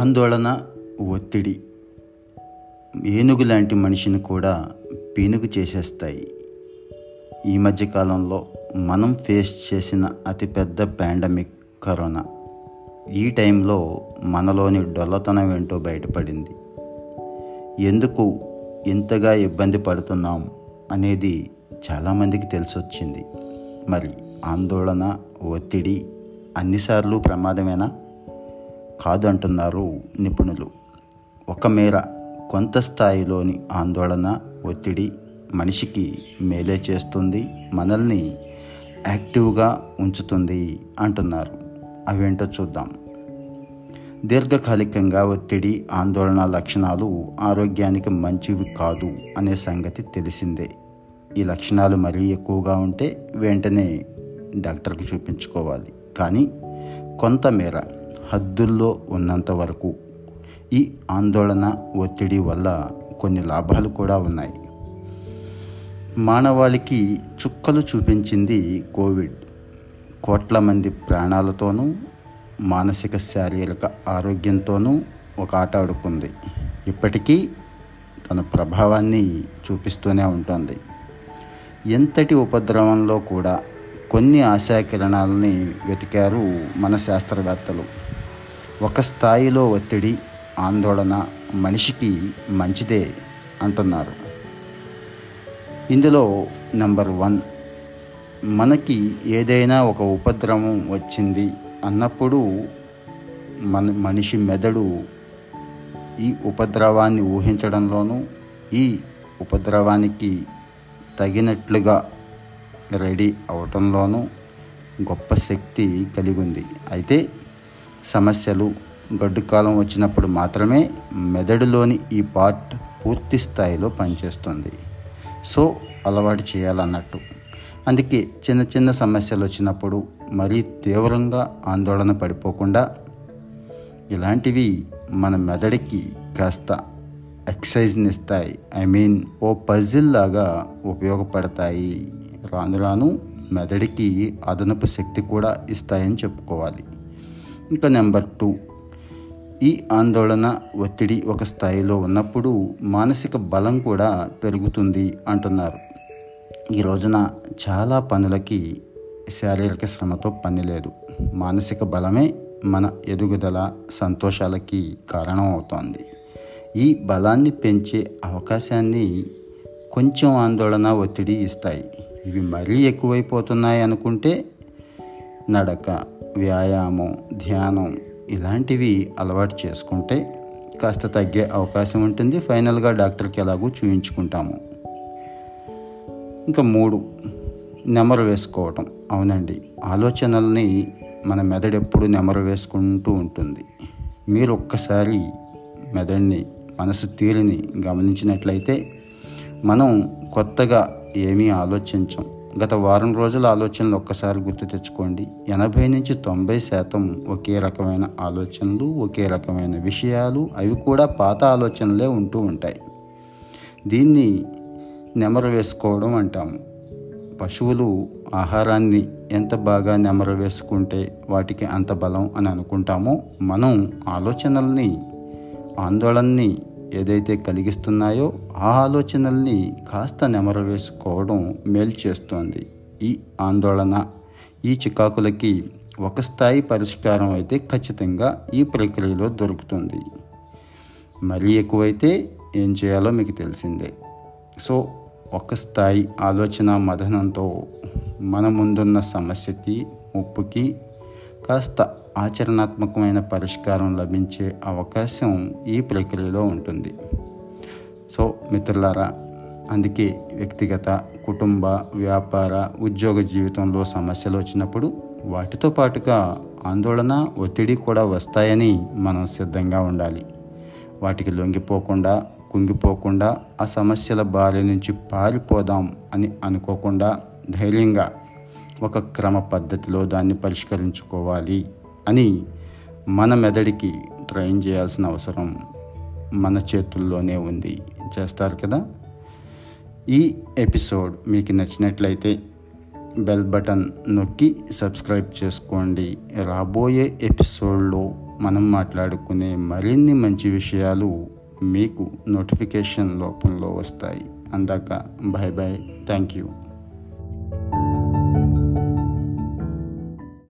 ఆందోళన ఒత్తిడి ఏనుగు లాంటి మనిషిని కూడా పీనుగు చేసేస్తాయి. ఈ మధ్యకాలంలో మనం ఫేస్ చేసిన అతిపెద్ద పాండమిక్ కరోనా. ఈ టైంలో మనలోని డొల్లతనం ఏంటో బయటపడింది. ఎందుకు ఇంతగా ఇబ్బంది పడుతున్నాం అనేది చాలామందికి తెలిసొచ్చింది. మరి ఆందోళన ఒత్తిడి అన్నిసార్లు ప్రమాదమేనా? కాదు అంటున్నారు నిపుణులు. ఒక మేర కొంత స్థాయిలోని ఆందోళన ఒత్తిడి మనిషికి మేలే చేస్తుంది మనల్ని యాక్టివ్గా ఉంచుతుంది అంటున్నారు. అవేంటో చూద్దాం. దీర్ఘకాలికంగా ఒత్తిడి ఆందోళన లక్షణాలు ఆరోగ్యానికి మంచివి కాదు అనే సంగతి తెలిసిందే. ఈ లక్షణాలు మరీ ఎక్కువగా ఉంటే వెంటనే డాక్టర్కి చూపించుకోవాలి. కానీ కొంతమేర హద్దుల్లో ఉన్నంత వరకు ఈ ఆందోళన ఒత్తిడి వల్ల కొన్ని లాభాలు కూడా ఉన్నాయి. మానవాళికి చుక్కలు చూపించింది కోవిడ్. కోట్ల మంది ప్రాణాలతోనూ మానసిక శారీరక ఆరోగ్యంతోనూ ఒక ఆట ఆడుకుంది. ఇప్పటికీ తన ప్రభావాన్ని చూపిస్తూనే ఉంటుంది. ఎంతటి ఉపద్రవంలో కూడా కొన్ని ఆశాకిరణాలని వెతికారు మన శాస్త్రవేత్తలు. ఒక స్థాయిలో ఒత్తిడి ఆందోళన మనిషికి మంచిదే అంటున్నారు. ఇందులో నెంబర్ వన్ మనకి ఏదైనా ఒక ఉపద్రవం వచ్చింది అన్నప్పుడు మన మనిషి మెదడు ఈ ఉపద్రవాన్ని ఊహించడంలోనూ ఈ ఉపద్రవానికి తగినట్లుగా రెడీ అవటంలోనూ గొప్ప శక్తి కలిగి ఉంది అయితే సమస్యలు గడ్డుకాలం వచ్చినప్పుడు మాత్రమే మెదడులోని ఈ పార్ట్ పూర్తి స్థాయిలో పనిచేస్తుంది. సో అలవాటు చేయాలన్నట్టు. అందుకే చిన్న చిన్న సమస్యలు వచ్చినప్పుడు మరీ తీవ్రంగా ఆందోళన పడిపోకుండా ఇలాంటివి మన మెదడుకి కాస్త ఎక్సైజ్ని ఇస్తాయి ఐ మీన్ ఓ పజిల్ లాగా ఉపయోగపడతాయి. రాను రాను మెదడుకి అదనపు శక్తి కూడా ఇస్తాయని చెప్పుకోవాలి. ఇంకా నెంబర్ టూ. ఈ ఆందోళన ఒత్తిడి ఒక స్థాయిలో ఉన్నప్పుడు మానసిక బలం కూడా పెరుగుతుంది అంటున్నారు. ఈ రోజున చాలా పనులకి శారీరక శ్రమతో పని లేదు. మానసిక బలమే మన ఎదుగుదల సంతోషాలకి కారణం అవుతోంది. ఈ బలాన్ని పెంచే అవకాశాన్ని కొంచెం ఆందోళన ఒత్తిడి ఇస్తాయి. ఇవి మరీ ఎక్కువైపోతున్నాయి అనుకుంటే నడక వ్యాయామం ధ్యానం ఇలాంటివి అలవాటు చేసుకుంటే కాస్త తగ్గే అవకాశం ఉంటుంది. ఫైనల్గా డాక్టర్కి ఎలాగూ చూయించుకుంటాము. ఇంకా మూడు నెమరు వేసుకోవటం. అవునండి ఆలోచనల్ని మన మెదడు ఎప్పుడు నెమరు వేసుకుంటూ ఉంటుంది. మీరు ఒక్కసారి మెదడుని మనసు తీరుని గమనించినట్లయితే మనం కొత్తగా ఏమీ ఆలోచించం. గత వారం రోజుల ఆలోచనలు ఒక్కసారి గుర్తు తెచ్చుకోండి. ఎనభై నుంచి తొంభై శాతం ఒకే రకమైన ఆలోచనలు ఒకే రకమైన విషయాలు అవి కూడా పాత ఆలోచనలే ఉంటూ ఉంటాయి. దీన్ని నెమరు వేసుకోవడం అంటాము. పశువులు ఆహారాన్ని ఎంత బాగా నెమరు వేసుకుంటే వాటికి అంత బలం అని అనుకుంటామో మనం ఆలోచనల్ని ఆందోళనని ఏదైతే కలిగిస్తున్నాయో ఆ ఆలోచనల్ని కాస్త నెమరవేసుకోవడం మేలు చేస్తోంది. ఈ ఆందోళన ఈ చికాకులకి ఒక స్థాయి పరిష్కారం అయితే ఖచ్చితంగా ఈ ప్రక్రియలో దొరుకుతుంది. మరీ ఎక్కువైతే ఏం చేయాలో మీకు తెలిసిందే. సో ఒక స్థాయి ఆలోచన మదనంతో మన ముందున్న సమస్యకి ముప్పుకి కాస్త ఆచరణాత్మకమైన పరిష్కారం లభించే అవకాశం ఈ ప్రక్రియలో ఉంటుంది. సో మిత్రులారా అందుకే వ్యక్తిగత కుటుంబ వ్యాపార ఉద్యోగ జీవితంలో సమస్యలు వచ్చినప్పుడు వాటితో పాటుగా ఆందోళన ఒత్తిడి కూడా వస్తాయని మనం సిద్ధంగా ఉండాలి. వాటికి లొంగిపోకుండా కుంగిపోకుండా ఆ సమస్యల బారి నుంచి పారిపోదాం అని అనుకోకుండా ధైర్యంగా ఒక క్రమ పద్ధతిలో దాన్ని పరిష్కరించుకోవాలి అని మన మెదడికి ట్రైన్ చేయాల్సిన అవసరం మన చేతుల్లోనే ఉంది. చేస్తారు కదా? ఈ ఎపిసోడ్ మీకు నచ్చినట్లయితే బెల్ బటన్ నొక్కి సబ్స్క్రైబ్ చేసుకోండి. రాబోయే ఎపిసోడ్లో మనం మాట్లాడుకునే మరిన్ని మంచి విషయాలు మీకు నోటిఫికేషన్ లోపంలో వస్తాయి. అందాక బాయ్ బాయ్. Thank you.